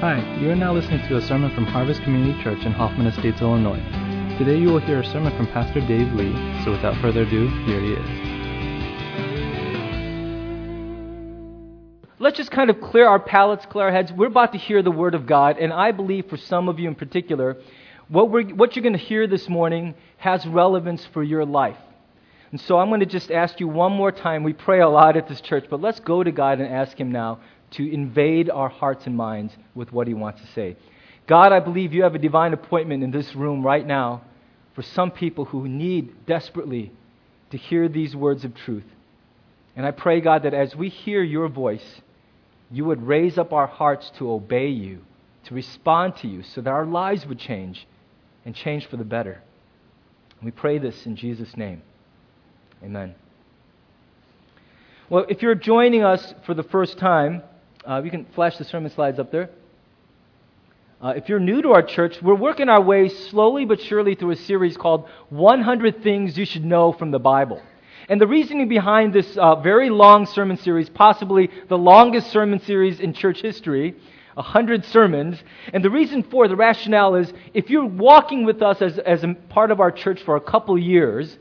Hi, you are now listening to a sermon from Harvest Community Church in Hoffman Estates, Illinois. Today you will hear a sermon from Pastor Dave Lee, so without further ado, here he is. Let's just kind of clear our palates, clear our heads. We're about to hear the Word of God, and I believe for some of you in particular, what, we're, what you're going to hear this morning has relevance for your life. And so I'm going to just ask you one more time. We pray a lot at this church, but let's go to God and ask Him now to invade our hearts and minds with what He wants to say. God, I believe you have a divine appointment in this room right now for some people who need desperately to hear these words of truth. And I pray, God, that as we hear your voice, you would raise up our hearts to obey you, to respond to you, so that our lives would change and change for the better. We pray this in Jesus' name. Amen. Well, if you're joining us for the first time, uh, you can flash the sermon slides up there. Uh, if you're new to our church, we're working our way slowly but surely through a series called 100 Things You Should Know from the Bible. And the reasoning behind this uh, very long sermon series, possibly the longest sermon series in church history, 100 sermons, and the reason for the rationale is if you're walking with us as, as a part of our church for a couple years,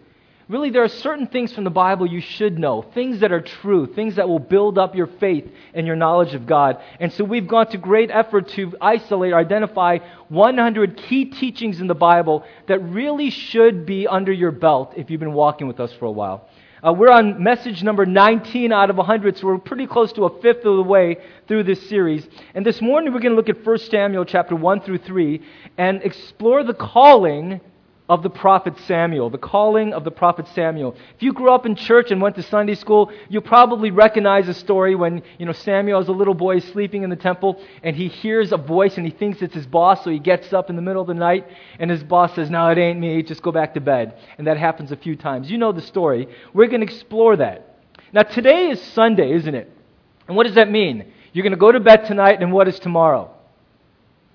really there are certain things from the Bible you should know, things that are true, things that will build up your faith and your knowledge of God. And so we've gone to great effort to isolate identify 100 key teachings in the Bible that really should be under your belt if you've been walking with us for a while. Uh, we're on message number 19 out of 100, so we're pretty close to a fifth of the way through this series. And this morning we're going to look at 1 Samuel chapter 1 through 3 and explore the calling of the prophet Samuel, the calling of the prophet Samuel. If you grew up in church and went to Sunday school, you probably recognize a story when, you know, Samuel as a little boy is sleeping in the temple and he hears a voice and he thinks it's his boss, so he gets up in the middle of the night and his boss says, No, it ain't me, just go back to bed. And that happens a few times. You know the story. We're going to explore that. Now, today is Sunday, isn't it? And what does that mean? You're going to go to bed tonight, and what is tomorrow?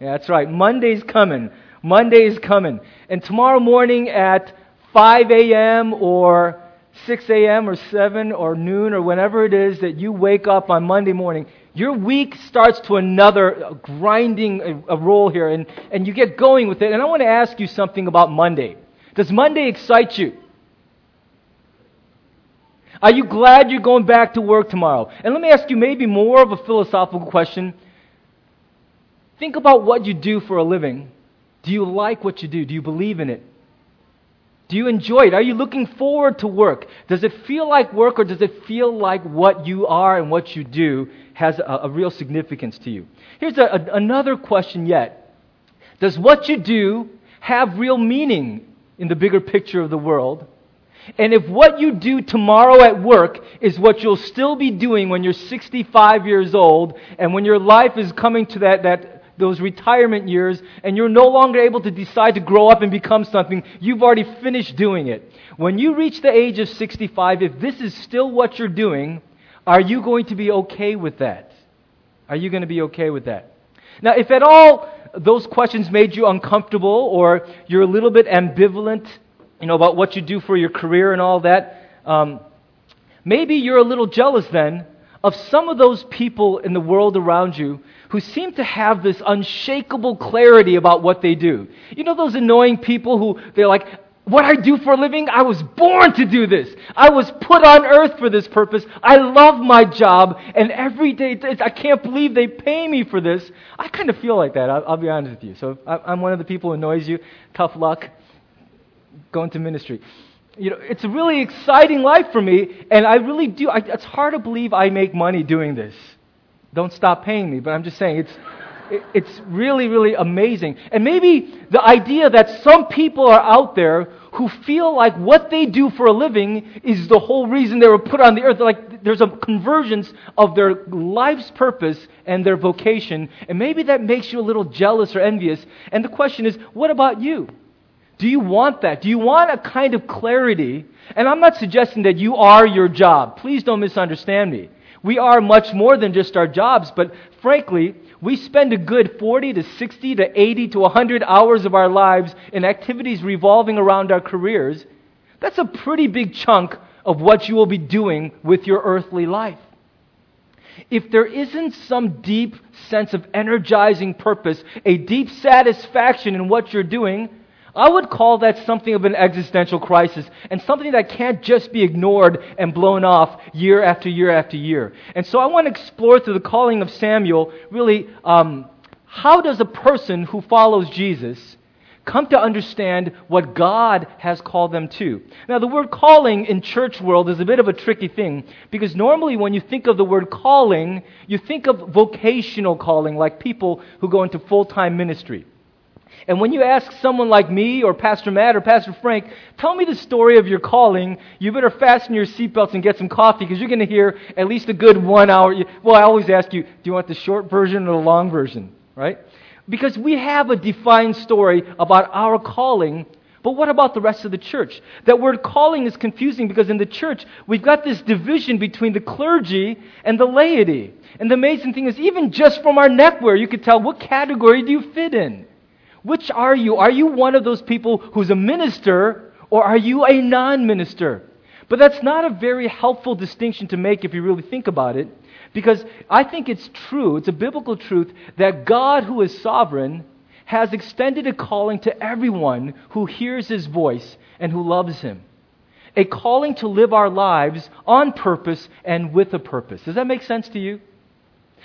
Yeah, that's right. Monday's coming. Monday is coming. And tomorrow morning at 5 a.m. or 6 a.m. or 7 or noon or whenever it is that you wake up on Monday morning, your week starts to another grinding a, a roll here and, and you get going with it. And I want to ask you something about Monday. Does Monday excite you? Are you glad you're going back to work tomorrow? And let me ask you maybe more of a philosophical question. Think about what you do for a living. Do you like what you do? Do you believe in it? Do you enjoy it? Are you looking forward to work? Does it feel like work or does it feel like what you are and what you do has a, a real significance to you? Here's a, a, another question yet. Does what you do have real meaning in the bigger picture of the world? And if what you do tomorrow at work is what you'll still be doing when you're 65 years old and when your life is coming to that, that those retirement years and you're no longer able to decide to grow up and become something, you've already finished doing it. When you reach the age of 65, if this is still what you're doing, are you going to be okay with that? Are you going to be okay with that? Now, if at all those questions made you uncomfortable or you're a little bit ambivalent, you know, about what you do for your career and all that, um, maybe you're a little jealous then of some of those people in the world around you who seem to have this unshakable clarity about what they do. You know those annoying people who they're like, what I do for a living, I was born to do this. I was put on earth for this purpose. I love my job, and every day, I can't believe they pay me for this. I kind of feel like that, I'll, I'll be honest with you. So I'm one of the people who annoys you. Tough luck. Go into ministry you know, it's a really exciting life for me, and I really do. I, it's hard to believe I make money doing this. Don't stop paying me, but I'm just saying it's, it, it's really, really amazing. And maybe the idea that some people are out there who feel like what they do for a living is the whole reason they were put on the earth. Like there's a convergence of their life's purpose and their vocation, and maybe that makes you a little jealous or envious. And the question is, what about you? Do you want that? Do you want a kind of clarity? And I'm not suggesting that you are your job. Please don't misunderstand me. We are much more than just our jobs, but frankly, we spend a good 40 to 60 to 80 to 100 hours of our lives in activities revolving around our careers. That's a pretty big chunk of what you will be doing with your earthly life. if there isn't some deep sense of energizing purpose, a deep satisfaction in what you're doing, I would call that something of an existential crisis and something that can't just be ignored and blown off year after year after year. And so I want to explore through the calling of Samuel really um, how does a person who follows Jesus come to understand what God has called them to. Now, the word calling in church world is a bit of a tricky thing because normally when you think of the word calling, you think of vocational calling, like people who go into full time ministry. And when you ask someone like me or Pastor Matt or Pastor Frank, tell me the story of your calling, you better fasten your seatbelts and get some coffee because you're going to hear at least a good one hour. Well, I always ask you, do you want the short version or the long version? Right? Because we have a defined story about our calling, but what about the rest of the church? That word calling is confusing because in the church, we've got this division between the clergy and the laity. And the amazing thing is, even just from our neckwear, you could tell what category do you fit in? Which are you? Are you one of those people who's a minister or are you a non minister? But that's not a very helpful distinction to make if you really think about it, because I think it's true, it's a biblical truth, that God, who is sovereign, has extended a calling to everyone who hears his voice and who loves him. A calling to live our lives on purpose and with a purpose. Does that make sense to you?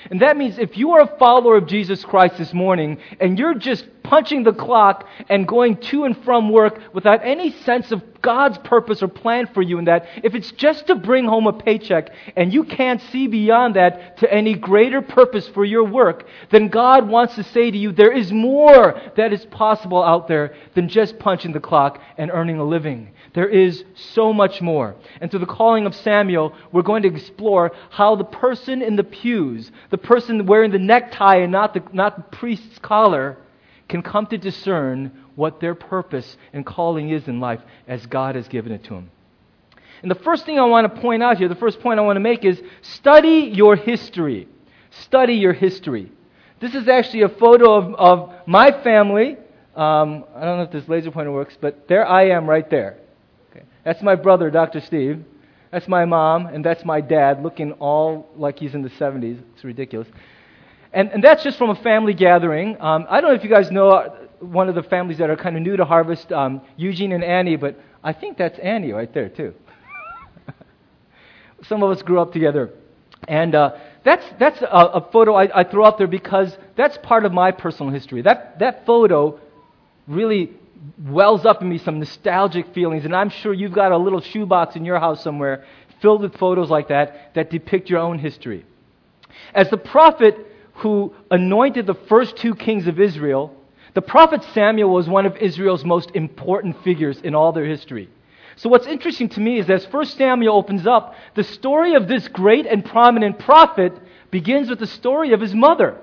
And that means if you are a follower of Jesus Christ this morning and you're just punching the clock and going to and from work without any sense of God's purpose or plan for you in that, if it's just to bring home a paycheck and you can't see beyond that to any greater purpose for your work, then God wants to say to you, there is more that is possible out there than just punching the clock and earning a living. There is so much more. And through the calling of Samuel, we're going to explore how the person in the pews, the person wearing the necktie and not the, not the priest's collar, can come to discern what their purpose and calling is in life as God has given it to them. And the first thing I want to point out here, the first point I want to make is study your history. Study your history. This is actually a photo of, of my family. Um, I don't know if this laser pointer works, but there I am right there. That's my brother, Dr. Steve. That's my mom, and that's my dad, looking all like he's in the 70s. It's ridiculous. And, and that's just from a family gathering. Um, I don't know if you guys know uh, one of the families that are kind of new to Harvest, um, Eugene and Annie, but I think that's Annie right there, too. Some of us grew up together. And uh, that's, that's a, a photo I, I throw up there because that's part of my personal history. That, that photo really wells up in me some nostalgic feelings, and I'm sure you've got a little shoebox in your house somewhere filled with photos like that that depict your own history. As the prophet who anointed the first two kings of Israel, the prophet Samuel was one of Israel's most important figures in all their history. So, what's interesting to me is as 1 Samuel opens up, the story of this great and prominent prophet begins with the story of his mother.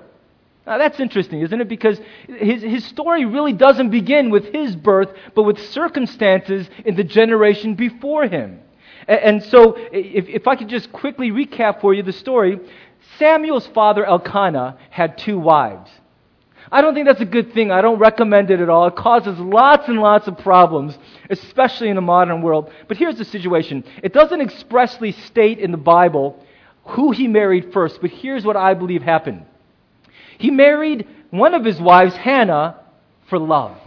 Now, that's interesting, isn't it? Because his, his story really doesn't begin with his birth, but with circumstances in the generation before him. And, and so, if, if I could just quickly recap for you the story, Samuel's father, Elkanah, had two wives. I don't think that's a good thing. I don't recommend it at all. It causes lots and lots of problems, especially in the modern world. But here's the situation it doesn't expressly state in the Bible who he married first, but here's what I believe happened. He married one of his wives, Hannah, for love.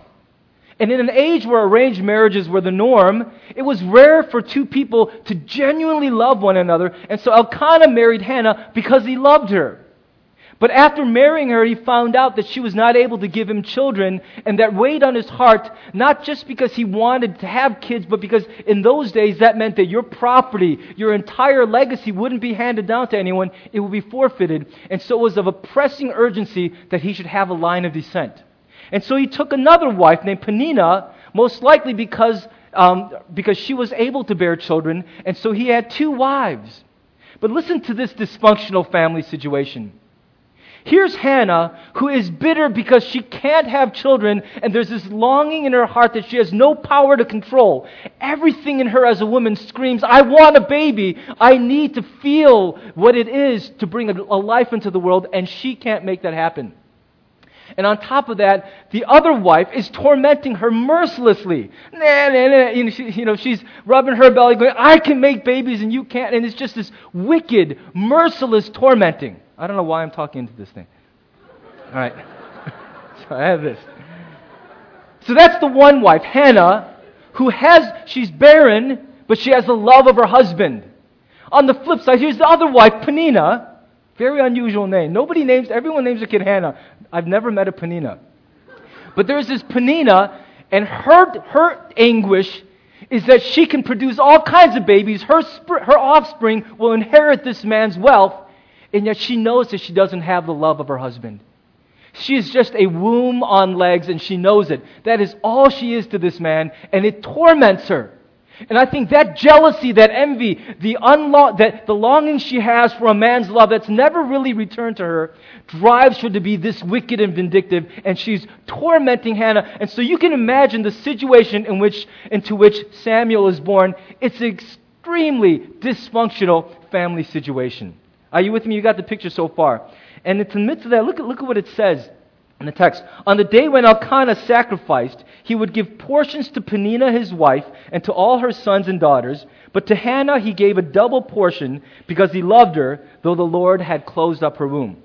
And in an age where arranged marriages were the norm, it was rare for two people to genuinely love one another. And so Elkanah married Hannah because he loved her. But after marrying her, he found out that she was not able to give him children, and that weighed on his heart, not just because he wanted to have kids, but because in those days that meant that your property, your entire legacy wouldn't be handed down to anyone, it would be forfeited. And so it was of a pressing urgency that he should have a line of descent. And so he took another wife named Peninnah, most likely because, um, because she was able to bear children, and so he had two wives. But listen to this dysfunctional family situation. Here's Hannah, who is bitter because she can't have children, and there's this longing in her heart that she has no power to control. Everything in her as a woman screams, I want a baby. I need to feel what it is to bring a, life into the world, and she can't make that happen. And on top of that, the other wife is tormenting her mercilessly. Nah, nah, nah. You, know, she, you know, she's rubbing her belly, going, I can make babies and you can't. And it's just this wicked, merciless tormenting. I don't know why I'm talking into this thing. All right. so I have this. So that's the one wife, Hannah, who has, she's barren, but she has the love of her husband. On the flip side, here's the other wife, Penina. Very unusual name. Nobody names, everyone names a kid Hannah. I've never met a Penina. But there's this Penina, and her, her anguish is that she can produce all kinds of babies. Her, her offspring will inherit this man's wealth, and yet she knows that she doesn't have the love of her husband. She is just a womb on legs, and she knows it. That is all she is to this man, and it torments her. And I think that jealousy, that envy, the, unlo- that the longing she has for a man's love that's never really returned to her, drives her to be this wicked and vindictive, and she's tormenting Hannah. And so you can imagine the situation in which, into which Samuel is born. It's an extremely dysfunctional family situation. Are you with me? You got the picture so far. And it's in the midst of that, look at, look at what it says in the text. On the day when Elkanah sacrificed, he would give portions to Penina his wife and to all her sons and daughters. But to Hannah he gave a double portion because he loved her, though the Lord had closed up her womb.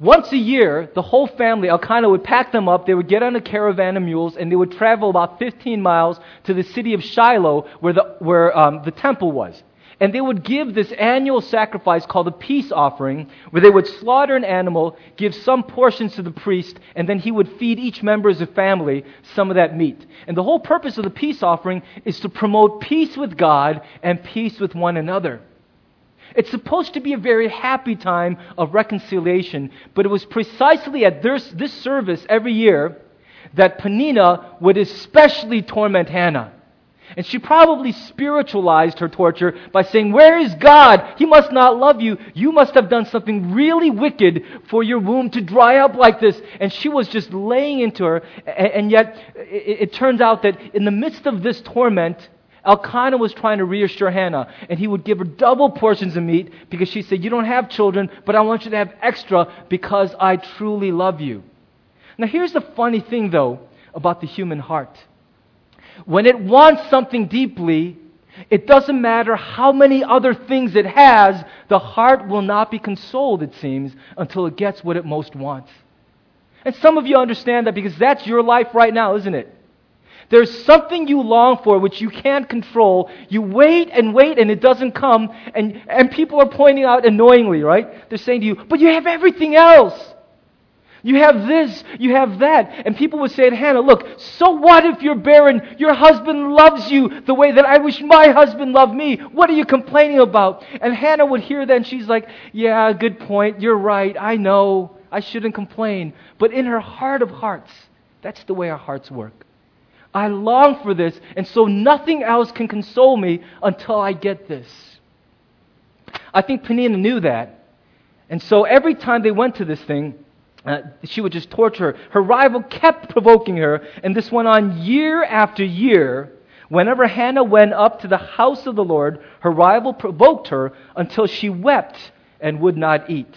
Once a year, the whole family, Elkanah would pack them up, they would get on a caravan of mules, and they would travel about 15 miles to the city of Shiloh where the, where, um, the temple was. And they would give this annual sacrifice called a peace offering, where they would slaughter an animal, give some portions to the priest, and then he would feed each member of the family some of that meat. And the whole purpose of the peace offering is to promote peace with God and peace with one another. It's supposed to be a very happy time of reconciliation, but it was precisely at this, this service every year that Penina would especially torment Hannah. And she probably spiritualized her torture by saying, Where is God? He must not love you. You must have done something really wicked for your womb to dry up like this. And she was just laying into her. And yet, it turns out that in the midst of this torment, Elkanah was trying to reassure Hannah, and he would give her double portions of meat because she said, You don't have children, but I want you to have extra because I truly love you. Now, here's the funny thing, though, about the human heart. When it wants something deeply, it doesn't matter how many other things it has, the heart will not be consoled, it seems, until it gets what it most wants. And some of you understand that because that's your life right now, isn't it? There's something you long for which you can't control. You wait and wait and it doesn't come. And, and people are pointing out annoyingly, right? They're saying to you, but you have everything else. You have this, you have that. And people would say to Hannah, Look, so what if you're barren? Your husband loves you the way that I wish my husband loved me. What are you complaining about? And Hannah would hear that and she's like, Yeah, good point. You're right. I know. I shouldn't complain. But in her heart of hearts, that's the way our hearts work. I long for this, and so nothing else can console me until I get this. I think Penina knew that. And so every time they went to this thing, uh, she would just torture her. Her rival kept provoking her, and this went on year after year. Whenever Hannah went up to the house of the Lord, her rival provoked her until she wept and would not eat.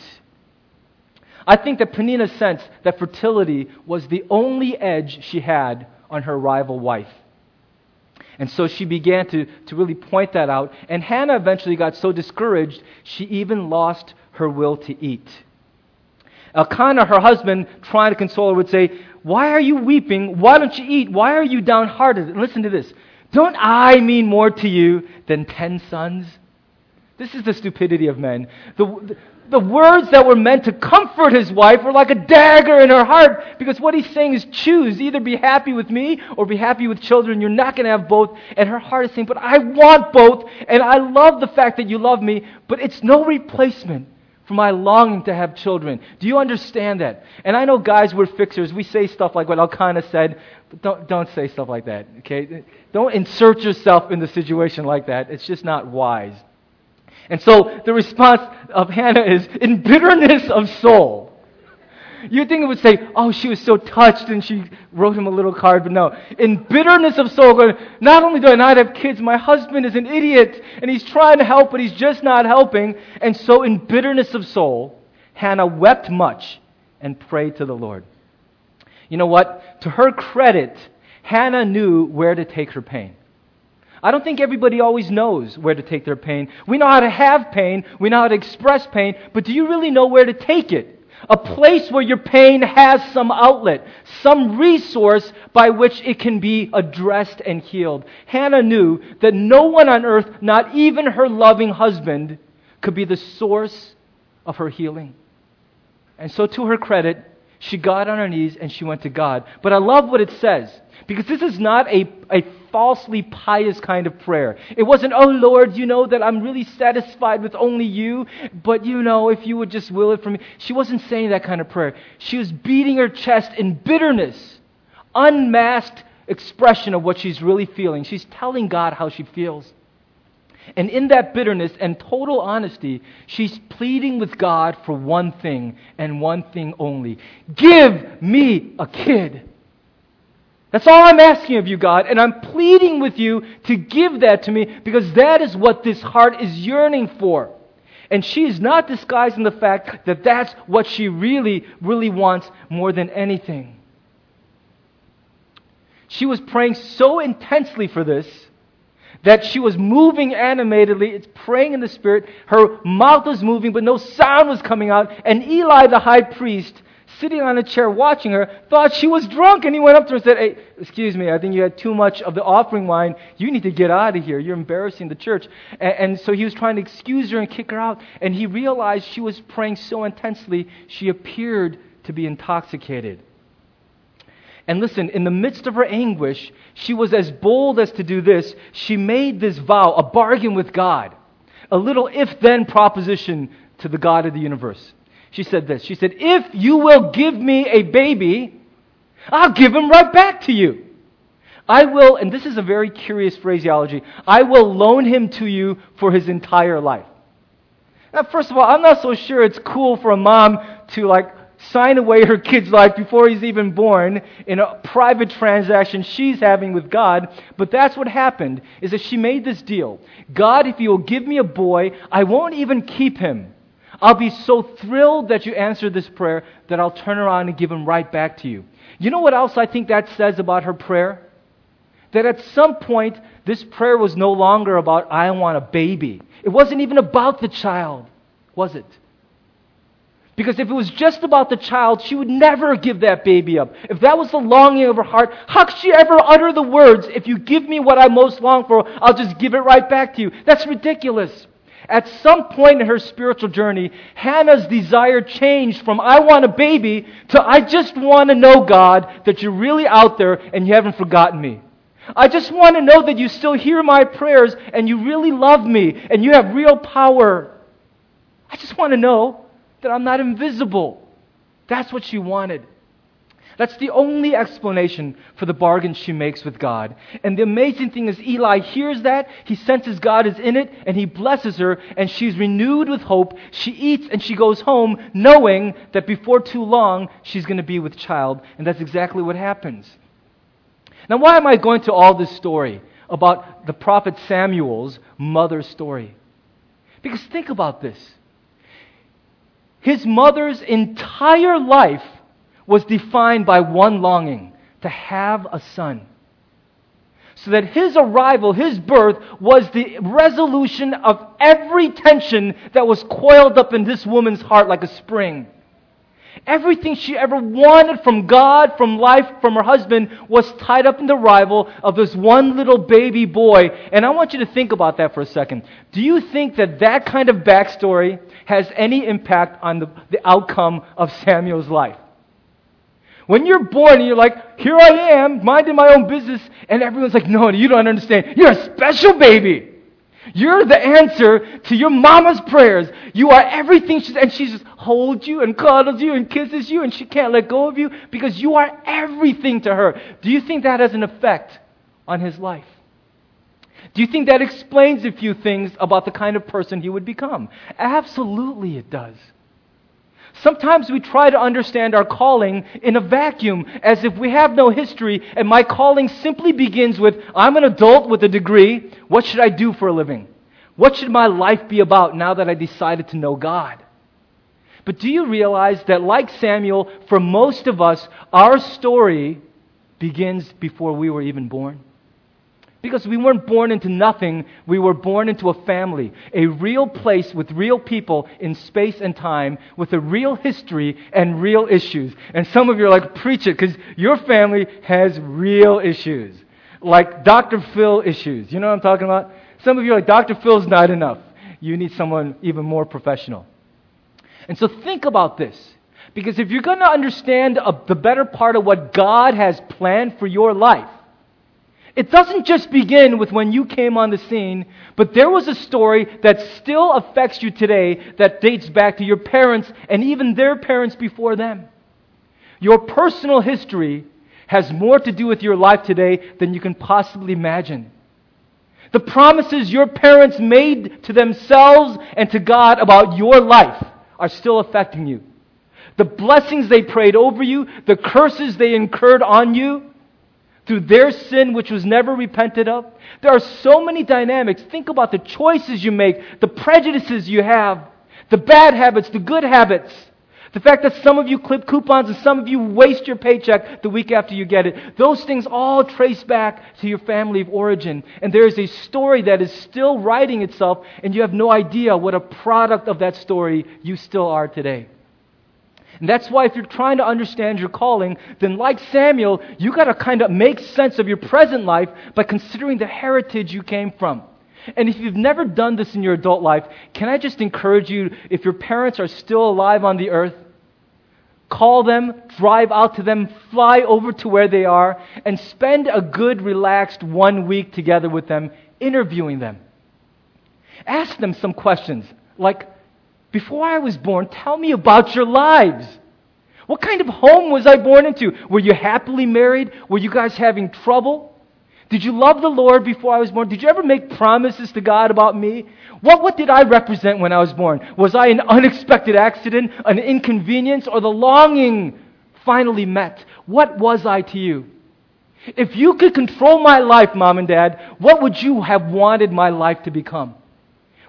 I think that Penina sensed that fertility was the only edge she had on her rival wife. And so she began to, to really point that out. And Hannah eventually got so discouraged, she even lost her will to eat. Elkanah, her husband, trying to console her, would say, Why are you weeping? Why don't you eat? Why are you downhearted? And listen to this. Don't I mean more to you than ten sons? This is the stupidity of men. The, the, the words that were meant to comfort his wife were like a dagger in her heart because what he's saying is choose. Either be happy with me or be happy with children. You're not going to have both. And her heart is saying, But I want both. And I love the fact that you love me, but it's no replacement for my longing to have children. Do you understand that? And I know guys, we're fixers. We say stuff like what Elkanah said, but don't, don't say stuff like that, okay? Don't insert yourself in the situation like that. It's just not wise. And so the response of Hannah is in bitterness of soul. You'd think it would say, oh, she was so touched and she wrote him a little card, but no. In bitterness of soul, not only do I not have kids, my husband is an idiot and he's trying to help, but he's just not helping. And so in bitterness of soul, Hannah wept much and prayed to the Lord. You know what? To her credit, Hannah knew where to take her pain. I don't think everybody always knows where to take their pain. We know how to have pain, we know how to express pain, but do you really know where to take it? A place where your pain has some outlet, some resource by which it can be addressed and healed. Hannah knew that no one on earth, not even her loving husband, could be the source of her healing. And so, to her credit, she got on her knees and she went to God. But I love what it says. Because this is not a, a falsely pious kind of prayer. It wasn't, oh Lord, you know that I'm really satisfied with only you, but you know, if you would just will it for me. She wasn't saying that kind of prayer. She was beating her chest in bitterness, unmasked expression of what she's really feeling. She's telling God how she feels. And in that bitterness and total honesty, she's pleading with God for one thing and one thing only Give me a kid. That's all I'm asking of you, God, and I'm pleading with you to give that to me because that is what this heart is yearning for. And she is not disguising the fact that that's what she really, really wants more than anything. She was praying so intensely for this that she was moving animatedly. It's praying in the Spirit. Her mouth was moving, but no sound was coming out. And Eli, the high priest, sitting on a chair watching her, thought she was drunk. And he went up to her and said, Hey, excuse me, I think you had too much of the offering wine. You need to get out of here. You're embarrassing the church. And, and so he was trying to excuse her and kick her out. And he realized she was praying so intensely, she appeared to be intoxicated. And listen, in the midst of her anguish, she was as bold as to do this. She made this vow, a bargain with God, a little if then proposition to the God of the universe. She said this She said, If you will give me a baby, I'll give him right back to you. I will, and this is a very curious phraseology, I will loan him to you for his entire life. Now, first of all, I'm not so sure it's cool for a mom to like sign away her kid's life before he's even born in a private transaction she's having with God. But that's what happened, is that she made this deal. God, if you will give me a boy, I won't even keep him. I'll be so thrilled that you answered this prayer that I'll turn around and give him right back to you. You know what else I think that says about her prayer? That at some point, this prayer was no longer about, I want a baby. It wasn't even about the child, was it? Because if it was just about the child, she would never give that baby up. If that was the longing of her heart, how could she ever utter the words, if you give me what I most long for, I'll just give it right back to you? That's ridiculous. At some point in her spiritual journey, Hannah's desire changed from I want a baby to I just want to know, God, that you're really out there and you haven't forgotten me. I just want to know that you still hear my prayers and you really love me and you have real power. I just want to know that I'm not invisible. That's what she wanted. That's the only explanation for the bargain she makes with God. And the amazing thing is, Eli hears that, he senses God is in it, and he blesses her, and she's renewed with hope. She eats and she goes home knowing that before too long she's going to be with child. And that's exactly what happens. Now, why am I going to all this story about the prophet Samuel's mother's story? Because think about this. His mother's entire life was defined by one longing to have a son. So that his arrival, his birth, was the resolution of every tension that was coiled up in this woman's heart like a spring. Everything she ever wanted from God, from life, from her husband, was tied up in the arrival of this one little baby boy. And I want you to think about that for a second. Do you think that that kind of backstory has any impact on the, the outcome of Samuel's life? When you're born and you're like, here I am, minding my own business, and everyone's like, no, you don't understand. You're a special baby. You're the answer to your mama's prayers. You are everything she's, and she just holds you and cuddles you and kisses you and she can't let go of you because you are everything to her. Do you think that has an effect on his life? Do you think that explains a few things about the kind of person he would become? Absolutely it does. Sometimes we try to understand our calling in a vacuum as if we have no history and my calling simply begins with I'm an adult with a degree. What should I do for a living? What should my life be about now that I decided to know God? But do you realize that, like Samuel, for most of us, our story begins before we were even born? Because we weren't born into nothing, we were born into a family, a real place with real people in space and time, with a real history and real issues. And some of you are like, preach it, because your family has real issues. Like Dr. Phil issues. You know what I'm talking about? Some of you are like, Dr. Phil's not enough. You need someone even more professional. And so think about this. Because if you're going to understand a, the better part of what God has planned for your life, it doesn't just begin with when you came on the scene, but there was a story that still affects you today that dates back to your parents and even their parents before them. Your personal history has more to do with your life today than you can possibly imagine. The promises your parents made to themselves and to God about your life are still affecting you. The blessings they prayed over you, the curses they incurred on you through their sin, which was never repented of. There are so many dynamics. Think about the choices you make, the prejudices you have, the bad habits, the good habits. The fact that some of you clip coupons and some of you waste your paycheck the week after you get it. Those things all trace back to your family of origin. And there is a story that is still writing itself, and you have no idea what a product of that story you still are today. And that's why if you're trying to understand your calling, then like Samuel, you got to kind of make sense of your present life by considering the heritage you came from. And if you've never done this in your adult life, can I just encourage you, if your parents are still alive on the earth, Call them, drive out to them, fly over to where they are, and spend a good, relaxed one week together with them, interviewing them. Ask them some questions like, Before I was born, tell me about your lives. What kind of home was I born into? Were you happily married? Were you guys having trouble? Did you love the Lord before I was born? Did you ever make promises to God about me? What, what did I represent when I was born? Was I an unexpected accident, an inconvenience, or the longing finally met? What was I to you? If you could control my life, mom and dad, what would you have wanted my life to become?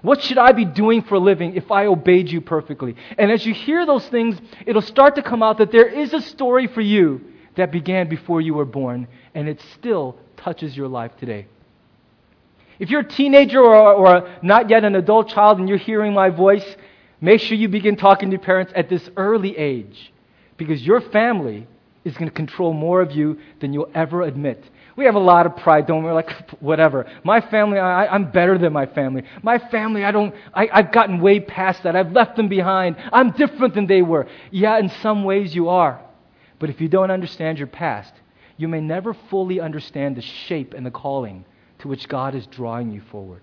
What should I be doing for a living if I obeyed you perfectly? And as you hear those things, it'll start to come out that there is a story for you that began before you were born, and it still touches your life today. If you're a teenager or, or not yet an adult child and you're hearing my voice, make sure you begin talking to your parents at this early age because your family is going to control more of you than you'll ever admit. We have a lot of pride, don't we? We're like, whatever. My family, I, am better than my family. My family, I don't, I, I've gotten way past that. I've left them behind. I'm different than they were. Yeah, in some ways you are. But if you don't understand your past, you may never fully understand the shape and the calling to which God is drawing you forward.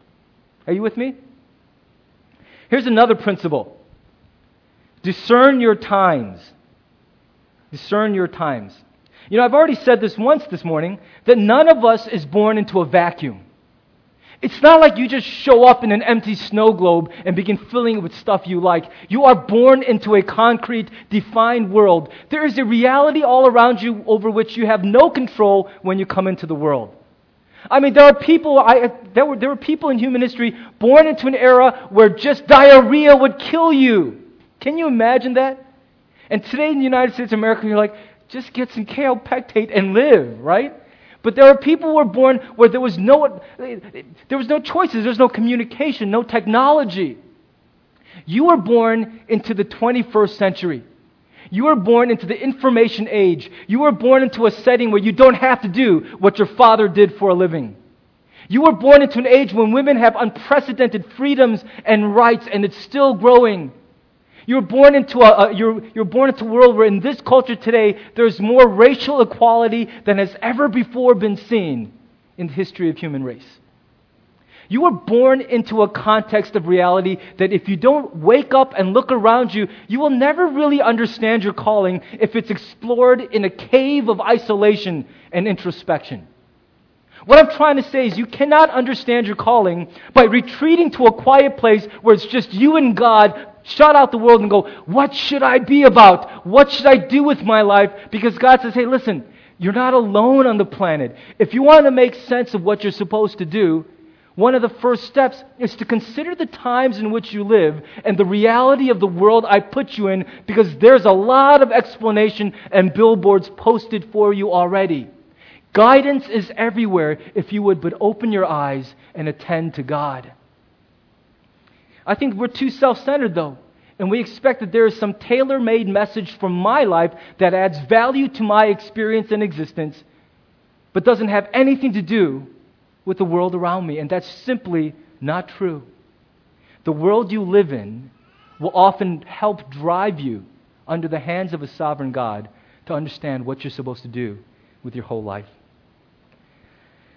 Are you with me? Here's another principle discern your times. Discern your times. You know, I've already said this once this morning that none of us is born into a vacuum. It's not like you just show up in an empty snow globe and begin filling it with stuff you like. You are born into a concrete, defined world. There is a reality all around you over which you have no control when you come into the world. I mean, there are people, I, there, were, there were people in human history born into an era where just diarrhea would kill you. Can you imagine that? And today in the United States of America, you're like, just get some Kaopectate and live, right? But there are people who were born where there was no, there was no choices, there was no communication, no technology. You were born into the 21st century. You were born into the information age. You were born into a setting where you don't have to do what your father did for a living. You were born into an age when women have unprecedented freedoms and rights, and it's still growing. You're born into a, a, you're, you're born into a world where in this culture today there's more racial equality than has ever before been seen in the history of human race. You were born into a context of reality that if you don't wake up and look around you, you will never really understand your calling if it's explored in a cave of isolation and introspection. What I'm trying to say is you cannot understand your calling by retreating to a quiet place where it's just you and God, shut out the world and go, what should I be about? What should I do with my life? Because God says, hey, listen, you're not alone on the planet. If you want to make sense of what you're supposed to do, one of the first steps is to consider the times in which you live and the reality of the world I put you in because there's a lot of explanation and billboards posted for you already. Guidance is everywhere if you would but open your eyes and attend to God. I think we're too self centered, though, and we expect that there is some tailor made message from my life that adds value to my experience and existence, but doesn't have anything to do with the world around me. And that's simply not true. The world you live in will often help drive you under the hands of a sovereign God to understand what you're supposed to do with your whole life.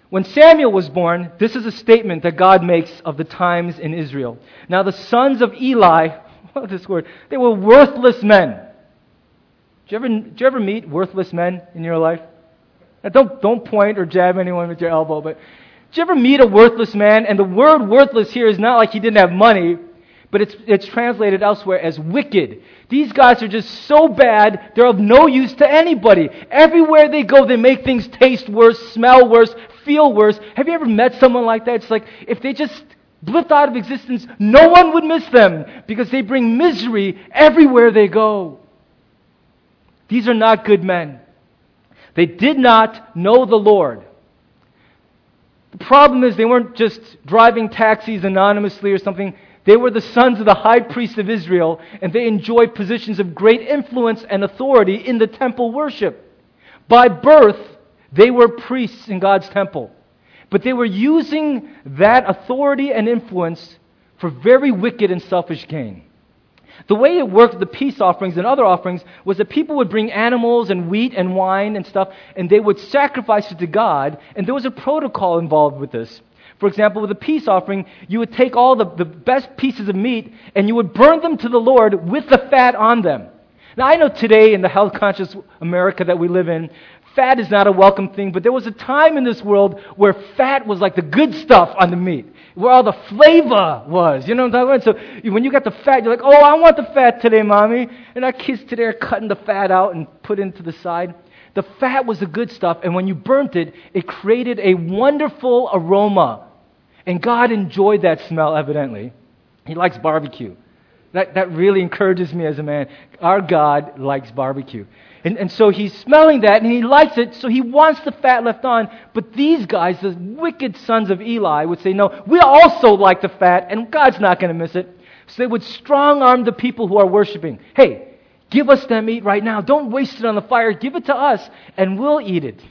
When Samuel was born, this is a statement that God makes of the times in Israel. Now, the sons of Eli, what this word? They were worthless men. Did you ever, did you ever meet worthless men in your life? Now, don't, don't point or jab anyone with your elbow, but did you ever meet a worthless man? And the word worthless here is not like he didn't have money, but it's, it's translated elsewhere as wicked. These guys are just so bad, they're of no use to anybody. Everywhere they go, they make things taste worse, smell worse, feel worse. Have you ever met someone like that? It's like if they just blipped out of existence, no one would miss them because they bring misery everywhere they go. These are not good men. They did not know the Lord. The problem is they weren't just driving taxis anonymously or something. They were the sons of the high priest of Israel, and they enjoyed positions of great influence and authority in the temple worship. By birth, they were priests in God's temple. But they were using that authority and influence for very wicked and selfish gain. The way it worked the peace offerings and other offerings was that people would bring animals and wheat and wine and stuff, and they would sacrifice it to God, and there was a protocol involved with this. For example, with a peace offering, you would take all the, the best pieces of meat and you would burn them to the Lord with the fat on them. Now, I know today in the health conscious America that we live in, fat is not a welcome thing, but there was a time in this world where fat was like the good stuff on the meat where all the flavor was. You know what I'm talking about? So when you got the fat, you're like, oh, I want the fat today, mommy. And our kids today are cutting the fat out and put it to the side. The fat was the good stuff, and when you burnt it, it created a wonderful aroma. And God enjoyed that smell, evidently. He likes barbecue. That, that really encourages me as a man. Our God likes barbecue. And, and so he's smelling that and he likes it, so he wants the fat left on. But these guys, the wicked sons of Eli, would say, No, we also like the fat, and God's not going to miss it. So they would strong arm the people who are worshiping. Hey, give us that meat right now. Don't waste it on the fire. Give it to us, and we'll eat it.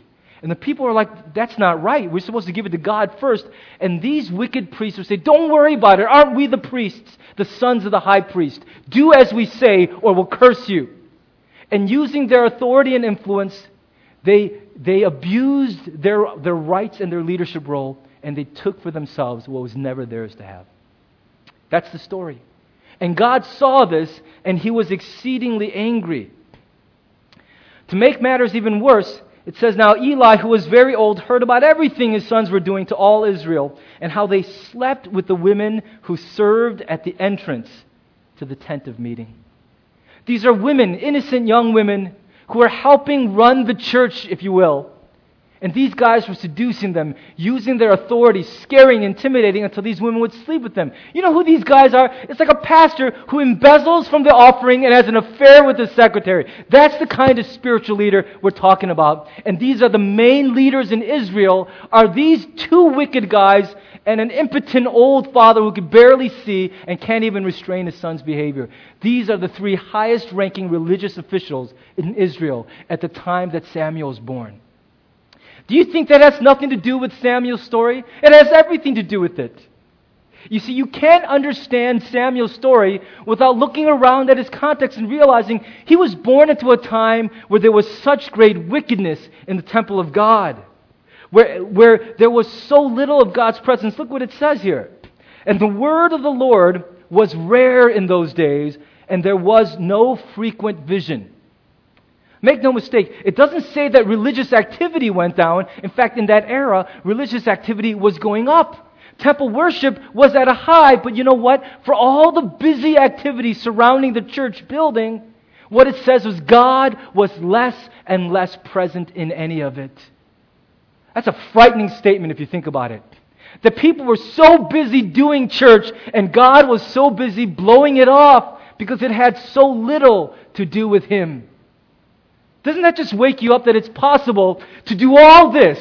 And the people are like, That's not right. We're supposed to give it to God first. And these wicked priests would say, Don't worry about it. Aren't we the priests, the sons of the high priest? Do as we say, or we'll curse you. And using their authority and influence, they, they abused their, their rights and their leadership role, and they took for themselves what was never theirs to have. That's the story. And God saw this, and he was exceedingly angry. To make matters even worse, it says, Now Eli, who was very old, heard about everything his sons were doing to all Israel, and how they slept with the women who served at the entrance to the tent of meeting. These are women, innocent young women, who are helping run the church, if you will. And these guys were seducing them, using their authority, scaring, intimidating until these women would sleep with them. You know who these guys are? It's like a pastor who embezzles from the offering and has an affair with his secretary. That's the kind of spiritual leader we're talking about. And these are the main leaders in Israel are these two wicked guys and an impotent old father who can barely see and can't even restrain his son's behavior. These are the three highest ranking religious officials in Israel at the time that Samuel was born. Do you think that has nothing to do with Samuel's story? It has everything to do with it. You see, you can't understand Samuel's story without looking around at his context and realizing he was born into a time where there was such great wickedness in the temple of God where, where there was so little of God's presence. Look what it says here. And the word of the Lord was rare in those days, and there was no frequent vision. Make no mistake, it doesn't say that religious activity went down. In fact, in that era, religious activity was going up. Temple worship was at a high, but you know what? For all the busy activity surrounding the church building, what it says was God was less and less present in any of it. That's a frightening statement if you think about it. The people were so busy doing church, and God was so busy blowing it off because it had so little to do with Him. Doesn't that just wake you up that it's possible to do all this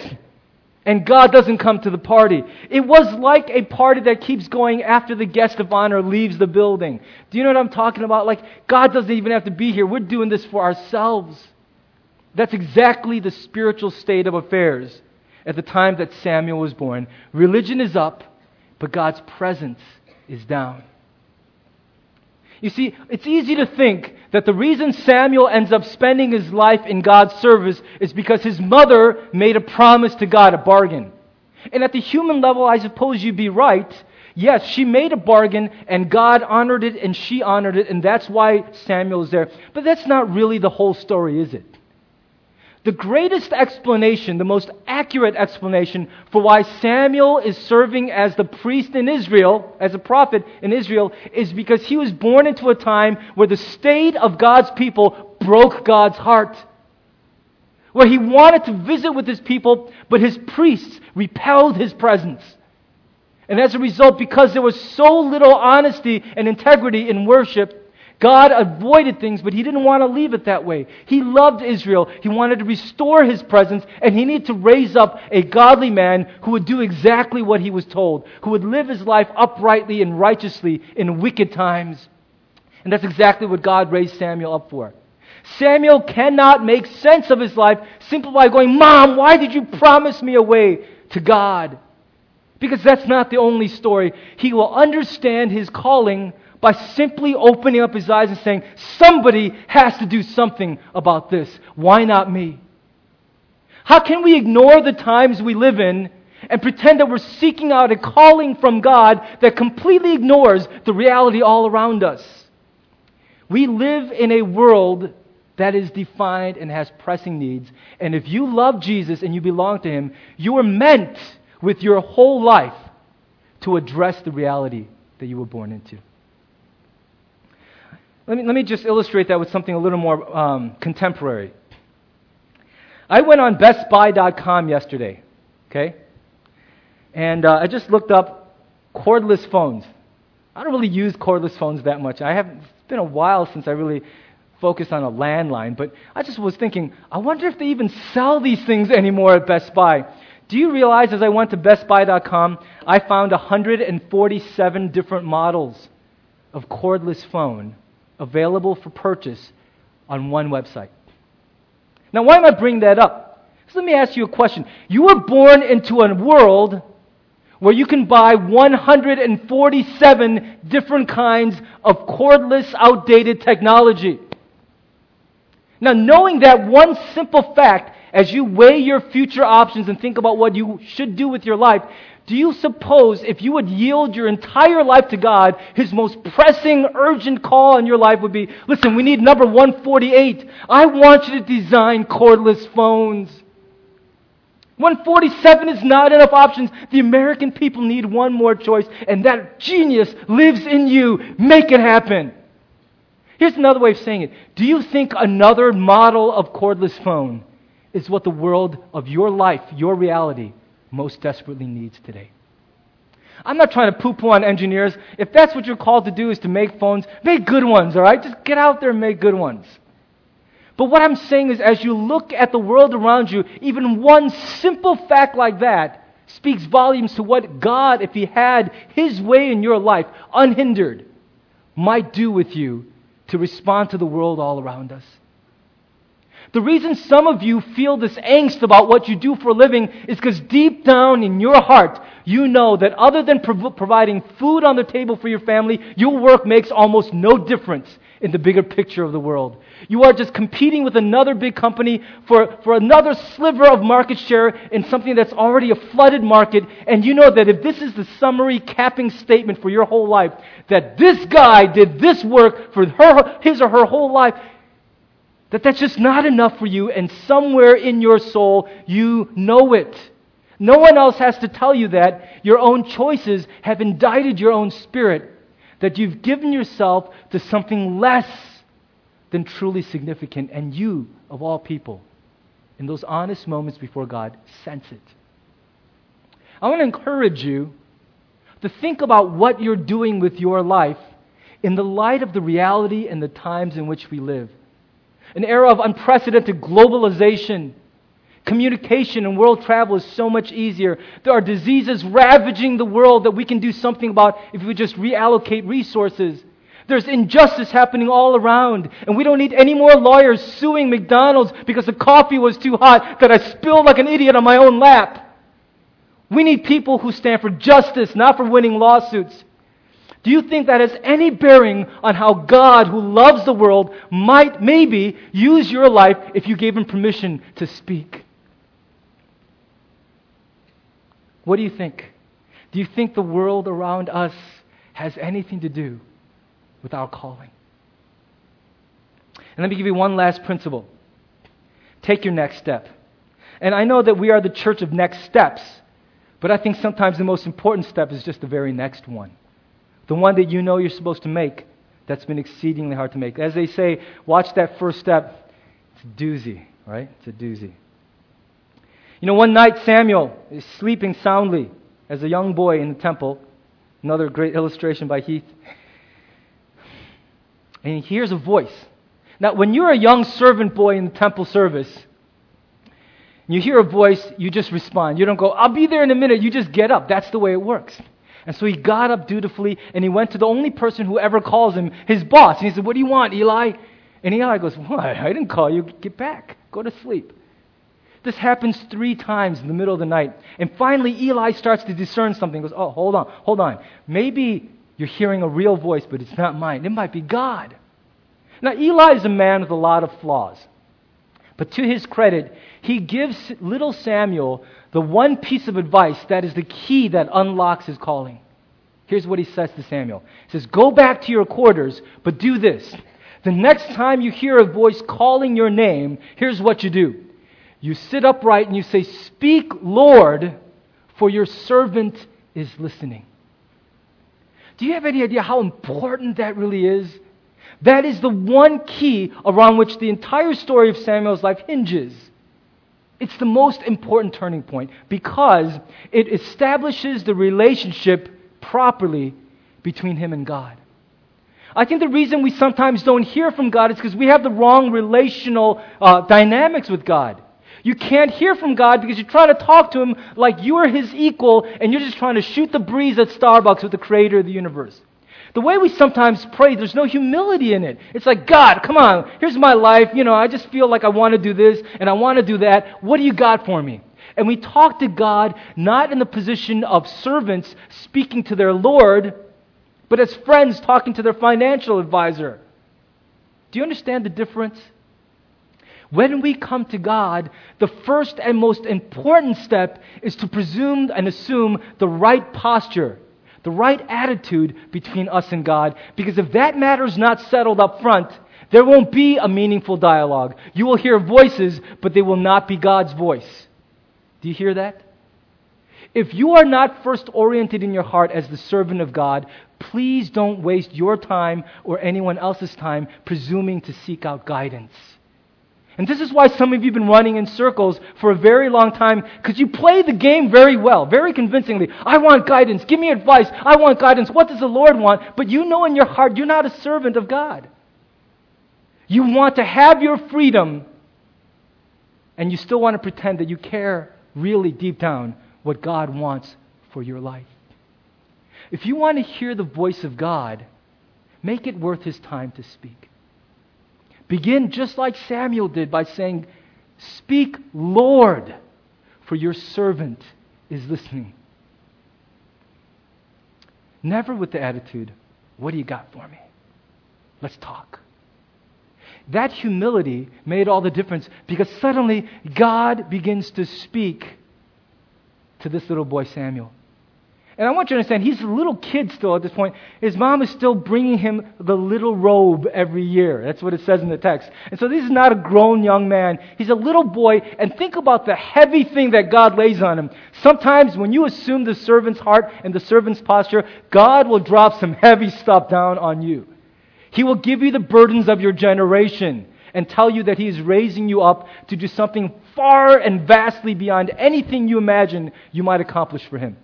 and God doesn't come to the party? It was like a party that keeps going after the guest of honor leaves the building. Do you know what I'm talking about? Like, God doesn't even have to be here. We're doing this for ourselves. That's exactly the spiritual state of affairs at the time that Samuel was born. Religion is up, but God's presence is down. You see, it's easy to think that the reason Samuel ends up spending his life in God's service is because his mother made a promise to God, a bargain. And at the human level, I suppose you'd be right. Yes, she made a bargain and God honored it and she honored it, and that's why Samuel is there. But that's not really the whole story, is it? The greatest explanation, the most accurate explanation for why Samuel is serving as the priest in Israel, as a prophet in Israel, is because he was born into a time where the state of God's people broke God's heart. Where he wanted to visit with his people, but his priests repelled his presence. And as a result, because there was so little honesty and integrity in worship, God avoided things, but he didn't want to leave it that way. He loved Israel. He wanted to restore his presence, and he needed to raise up a godly man who would do exactly what he was told, who would live his life uprightly and righteously in wicked times. And that's exactly what God raised Samuel up for. Samuel cannot make sense of his life simply by going, Mom, why did you promise me a way to God? Because that's not the only story. He will understand his calling by simply opening up his eyes and saying, Somebody has to do something about this. Why not me? How can we ignore the times we live in and pretend that we're seeking out a calling from God that completely ignores the reality all around us? We live in a world that is defined and has pressing needs. And if you love Jesus and you belong to Him, you are meant with your whole life to address the reality that you were born into. Let me, let me just illustrate that with something a little more um, contemporary. I went on BestBuy.com yesterday, okay? And uh, I just looked up cordless phones. I don't really use cordless phones that much. I have it's been a while since I really focused on a landline, but I just was thinking, I wonder if they even sell these things anymore at Best Buy. Do you realize as I went to bestbuy.com, I found 147 different models of cordless phone available for purchase on one website. Now, why am I bringing that up? So let me ask you a question. You were born into a world where you can buy 147 different kinds of cordless, outdated technology. Now, knowing that one simple fact, as you weigh your future options and think about what you should do with your life, do you suppose if you would yield your entire life to God, His most pressing, urgent call in your life would be listen, we need number 148. I want you to design cordless phones. 147 is not enough options. The American people need one more choice, and that genius lives in you. Make it happen. Here's another way of saying it. Do you think another model of cordless phone is what the world of your life, your reality, most desperately needs today. I'm not trying to poo poo on engineers. If that's what you're called to do is to make phones, make good ones, all right? Just get out there and make good ones. But what I'm saying is, as you look at the world around you, even one simple fact like that speaks volumes to what God, if He had His way in your life, unhindered, might do with you to respond to the world all around us. The reason some of you feel this angst about what you do for a living is because deep down in your heart, you know that other than prov- providing food on the table for your family, your work makes almost no difference in the bigger picture of the world. You are just competing with another big company for, for another sliver of market share in something that's already a flooded market. And you know that if this is the summary capping statement for your whole life, that this guy did this work for her, his or her whole life, that that's just not enough for you, and somewhere in your soul, you know it. No one else has to tell you that. Your own choices have indicted your own spirit, that you've given yourself to something less than truly significant, and you, of all people, in those honest moments before God, sense it. I want to encourage you to think about what you're doing with your life in the light of the reality and the times in which we live. An era of unprecedented globalization, communication, and world travel is so much easier. There are diseases ravaging the world that we can do something about if we just reallocate resources. There's injustice happening all around, and we don't need any more lawyers suing McDonald's because the coffee was too hot that I spilled like an idiot on my own lap. We need people who stand for justice, not for winning lawsuits. Do you think that has any bearing on how God, who loves the world, might maybe use your life if you gave him permission to speak? What do you think? Do you think the world around us has anything to do with our calling? And let me give you one last principle. Take your next step. And I know that we are the church of next steps, but I think sometimes the most important step is just the very next one. The one that you know you're supposed to make that's been exceedingly hard to make. As they say, watch that first step. It's a doozy, right? It's a doozy. You know, one night Samuel is sleeping soundly as a young boy in the temple. Another great illustration by Heath. And he hears a voice. Now, when you're a young servant boy in the temple service, you hear a voice, you just respond. You don't go, I'll be there in a minute. You just get up. That's the way it works. And so he got up dutifully and he went to the only person who ever calls him, his boss. And he said, What do you want, Eli? And Eli goes? I didn't call you. Get back. Go to sleep. This happens three times in the middle of the night. And finally, Eli starts to discern something. He goes, Oh, hold on, hold on. Maybe you're hearing a real voice, but it's not mine. It might be God. Now, Eli is a man with a lot of flaws. But to his credit, he gives little Samuel the one piece of advice that is the key that unlocks his calling. Here's what he says to Samuel He says, Go back to your quarters, but do this. The next time you hear a voice calling your name, here's what you do you sit upright and you say, Speak, Lord, for your servant is listening. Do you have any idea how important that really is? That is the one key around which the entire story of Samuel's life hinges. It's the most important turning point because it establishes the relationship properly between him and God. I think the reason we sometimes don't hear from God is because we have the wrong relational uh, dynamics with God. You can't hear from God because you're trying to talk to Him like you are His equal and you're just trying to shoot the breeze at Starbucks with the Creator of the universe. The way we sometimes pray, there's no humility in it. It's like, God, come on, here's my life. You know, I just feel like I want to do this and I want to do that. What do you got for me? And we talk to God not in the position of servants speaking to their Lord, but as friends talking to their financial advisor. Do you understand the difference? When we come to God, the first and most important step is to presume and assume the right posture the right attitude between us and God. Because if that matter is not settled up front, there won't be a meaningful dialogue. You will hear voices, but they will not be God's voice. Do you hear that? If you are not first oriented in your heart as the servant of God, please don't waste your time or anyone else's time presuming to seek out guidance. And this is why some of you have been running in circles for a very long time because you play the game very well, very convincingly. I want guidance. Give me advice. I want guidance. What does the Lord want? But you know in your heart you're not a servant of God. You want to have your freedom, and you still want to pretend that you care really deep down what God wants for your life. If you want to hear the voice of God, make it worth his time to speak. Begin just like Samuel did by saying, Speak, Lord, for your servant is listening. Never with the attitude, What do you got for me? Let's talk. That humility made all the difference because suddenly God begins to speak to this little boy Samuel. And I want you to understand, he's a little kid still at this point. His mom is still bringing him the little robe every year. That's what it says in the text. And so this is not a grown young man. He's a little boy. And think about the heavy thing that God lays on him. Sometimes when you assume the servant's heart and the servant's posture, God will drop some heavy stuff down on you. He will give you the burdens of your generation. and tell you that He is raising you up to do something far and vastly beyond anything you imagine you might accomplish for Him.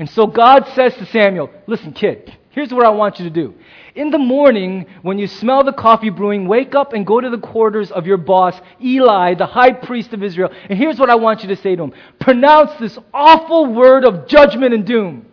And so God says to Samuel, Listen, kid, here's what I want you to do. In the morning, when you smell the coffee brewing, wake up and go to the quarters of your boss, Eli, the high priest of Israel. And here's what I want you to say to him Pronounce this awful word of judgment and doom.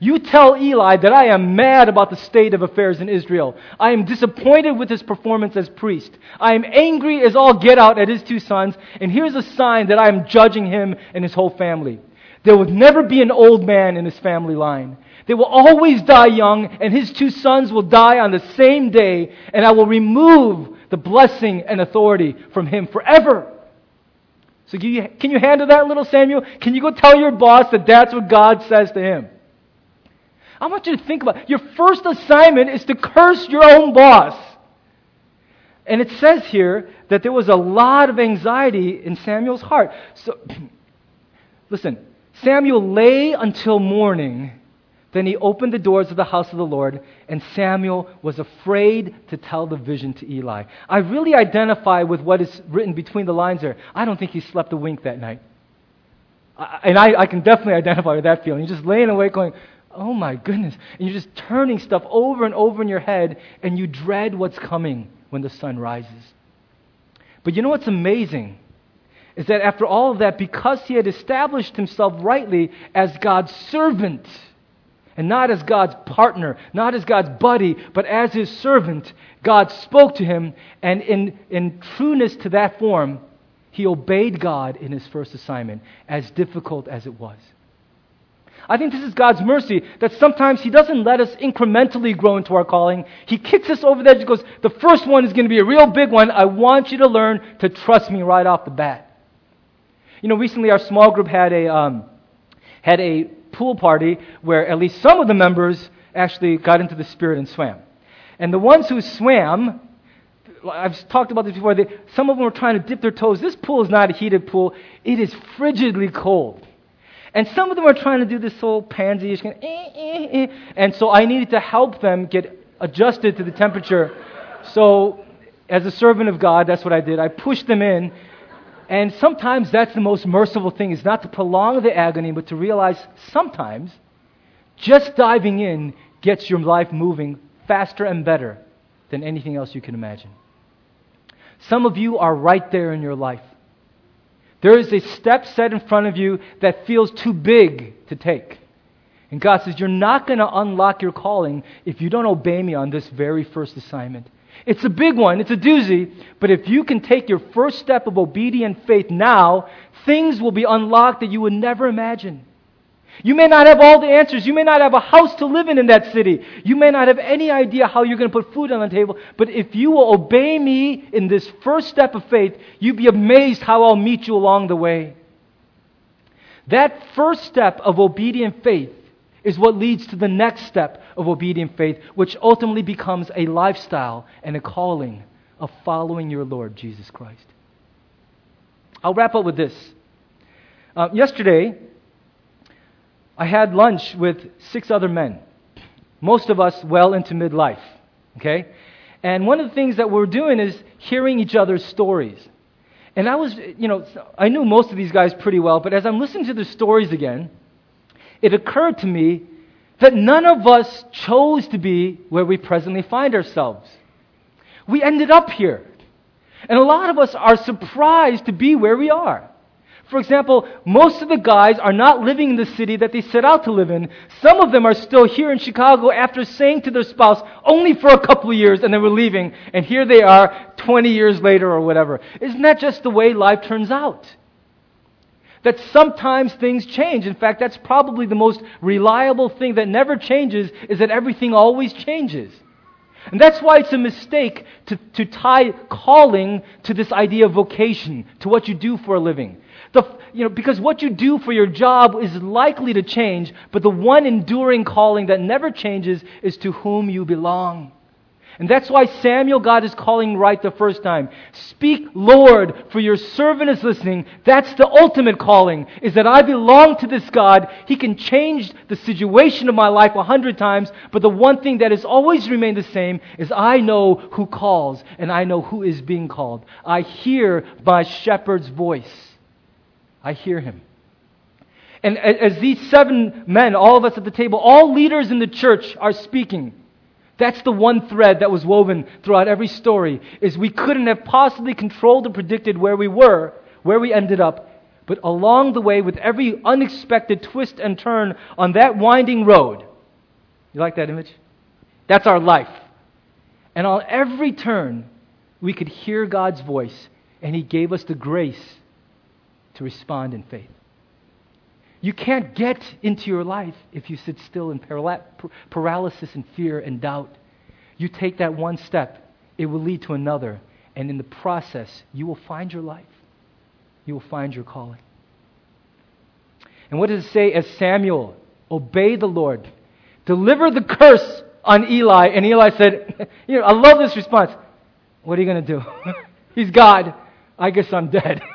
You tell Eli that I am mad about the state of affairs in Israel. I am disappointed with his performance as priest. I am angry as all get out at his two sons, and here's a sign that I am judging him and his whole family. There will never be an old man in his family line. They will always die young, and his two sons will die on the same day, and I will remove the blessing and authority from him forever. So, can you, can you handle that, little Samuel? Can you go tell your boss that that's what God says to him? I want you to think about it. your first assignment is to curse your own boss. And it says here that there was a lot of anxiety in Samuel's heart. So, listen, Samuel lay until morning. Then he opened the doors of the house of the Lord, and Samuel was afraid to tell the vision to Eli. I really identify with what is written between the lines there. I don't think he slept a wink that night. I, and I, I, can definitely identify with that feeling. You're just laying awake going, oh my goodness. And you're just turning stuff over and over in your head, and you dread what's coming when the sun rises. But you know what's amazing? Is that after all of that, because he had established himself rightly as God's servant, and not as God's partner, not as God's buddy, but as his servant, God spoke to him, and in, in trueness to that form, he obeyed God in his first assignment, as difficult as it was. I think this is God's mercy that sometimes He doesn't let us incrementally grow into our calling. He kicks us over the edge and goes, The first one is going to be a real big one. I want you to learn to trust me right off the bat. You know, recently our small group had a, um, had a pool party where at least some of the members actually got into the spirit and swam. And the ones who swam, I've talked about this before, they, some of them were trying to dip their toes. This pool is not a heated pool, it is frigidly cold. And some of them are trying to do this whole pansy of, eh, eh, eh. and so I needed to help them get adjusted to the temperature. So, as a servant of God, that's what I did. I pushed them in, and sometimes that's the most merciful thing is not to prolong the agony, but to realize sometimes just diving in gets your life moving faster and better than anything else you can imagine. Some of you are right there in your life. There is a step set in front of you that feels too big to take. And God says, You're not going to unlock your calling if you don't obey me on this very first assignment. It's a big one, it's a doozy, but if you can take your first step of obedient faith now, things will be unlocked that you would never imagine. You may not have all the answers. You may not have a house to live in in that city. You may not have any idea how you're going to put food on the table. But if you will obey me in this first step of faith, you'd be amazed how I'll meet you along the way. That first step of obedient faith is what leads to the next step of obedient faith, which ultimately becomes a lifestyle and a calling of following your Lord Jesus Christ. I'll wrap up with this. Uh, yesterday, I had lunch with six other men, most of us well into midlife. Okay? And one of the things that we're doing is hearing each other's stories. And I was, you know, I knew most of these guys pretty well, but as I'm listening to their stories again, it occurred to me that none of us chose to be where we presently find ourselves. We ended up here. And a lot of us are surprised to be where we are. For example, most of the guys are not living in the city that they set out to live in. Some of them are still here in Chicago after saying to their spouse, only for a couple of years, and they were leaving, and here they are 20 years later or whatever. Isn't that just the way life turns out? That sometimes things change. In fact, that's probably the most reliable thing that never changes is that everything always changes. And that's why it's a mistake to, to tie calling to this idea of vocation, to what you do for a living. The, you know, because what you do for your job is likely to change, but the one enduring calling that never changes is to whom you belong. And that's why Samuel, God is calling right the first time. Speak, Lord, for your servant is listening. That's the ultimate calling, is that I belong to this God. He can change the situation of my life a hundred times, but the one thing that has always remained the same is I know who calls and I know who is being called. I hear my shepherd's voice. I hear him. And as these seven men, all of us at the table, all leaders in the church are speaking. That's the one thread that was woven throughout every story is we couldn't have possibly controlled or predicted where we were, where we ended up, but along the way with every unexpected twist and turn on that winding road. You like that image? That's our life. And on every turn, we could hear God's voice, and He gave us the grace to respond in faith. You can't get into your life if you sit still in paralysis and fear and doubt. You take that one step, it will lead to another. And in the process, you will find your life. You will find your calling. And what does it say as Samuel obeyed the Lord? Deliver the curse on Eli. And Eli said, you know, I love this response. What are you going to do? He's God. I guess I'm dead.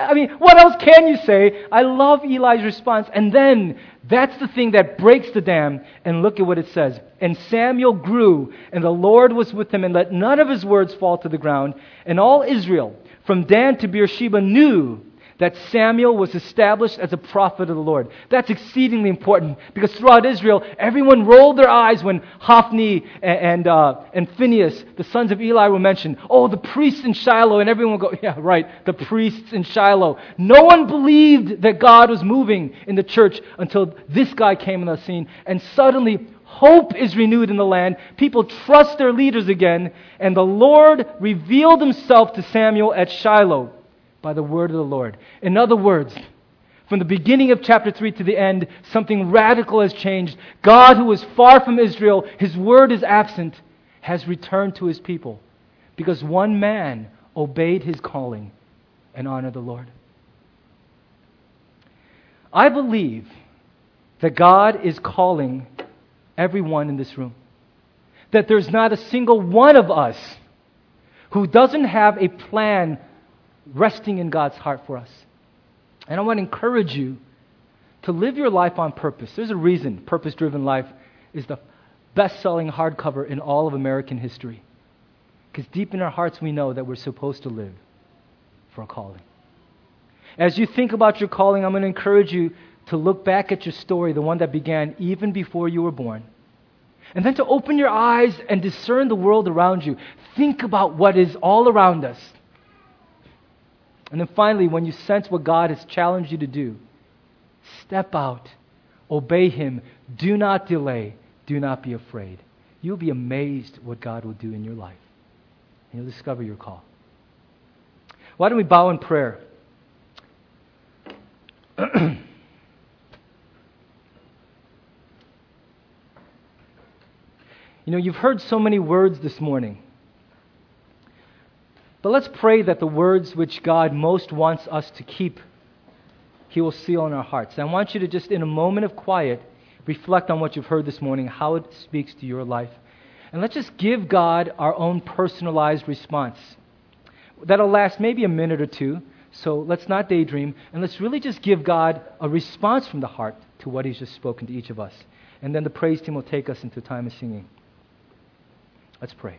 I mean, what else can you say? I love Eli's response. And then that's the thing that breaks the dam. And look at what it says. And Samuel grew, and the Lord was with him, and let none of his words fall to the ground. And all Israel, from Dan to Beersheba, knew that Samuel was established as a prophet of the Lord. That's exceedingly important because throughout Israel, everyone rolled their eyes when Hophni and, and, uh, and Phinehas, the sons of Eli, were mentioned. Oh, the priests in Shiloh. And everyone would go, yeah, right, the priests in Shiloh. No one believed that God was moving in the church until this guy came on the scene. And suddenly, Hope is renewed in the land. People trust their leaders again. And the Lord revealed himself to Samuel at Shiloh by the word of the Lord. In other words, from the beginning of chapter 3 to the end, something radical has changed. God, who was far from Israel, his word is absent, has returned to his people because one man obeyed his calling and honored the Lord. I believe that God is calling everyone in this room. That there's not a single one of us who doesn't have a plan resting in God's heart for us. And I want to encourage you to live your life on purpose. There's a reason Purpose Driven Life is the best selling hardcover in all of American history. Because deep in our hearts, we know that we're supposed to live for a calling. As you think about your calling, I'm going to encourage you to look back at your story, the one that began even before you were born. And then to open your eyes and discern the world around you. Think about what is all around us. And then finally, when you sense what God has challenged you to do, step out, obey Him, do not delay, do not be afraid. You'll be amazed what God will do in your life. And you'll discover your call. Why don't we bow in prayer? you know, you've heard so many words this morning. But let's pray that the words which God most wants us to keep, He will seal in our hearts. And I want you to just, in a moment of quiet, reflect on what you've heard this morning, how it speaks to your life. And let's just give God our own personalized response. That'll last maybe a minute or two, so let's not daydream, and let's really just give God a response from the heart to what He's just spoken to each of us. And then the praise team will take us into time of singing. Let's pray.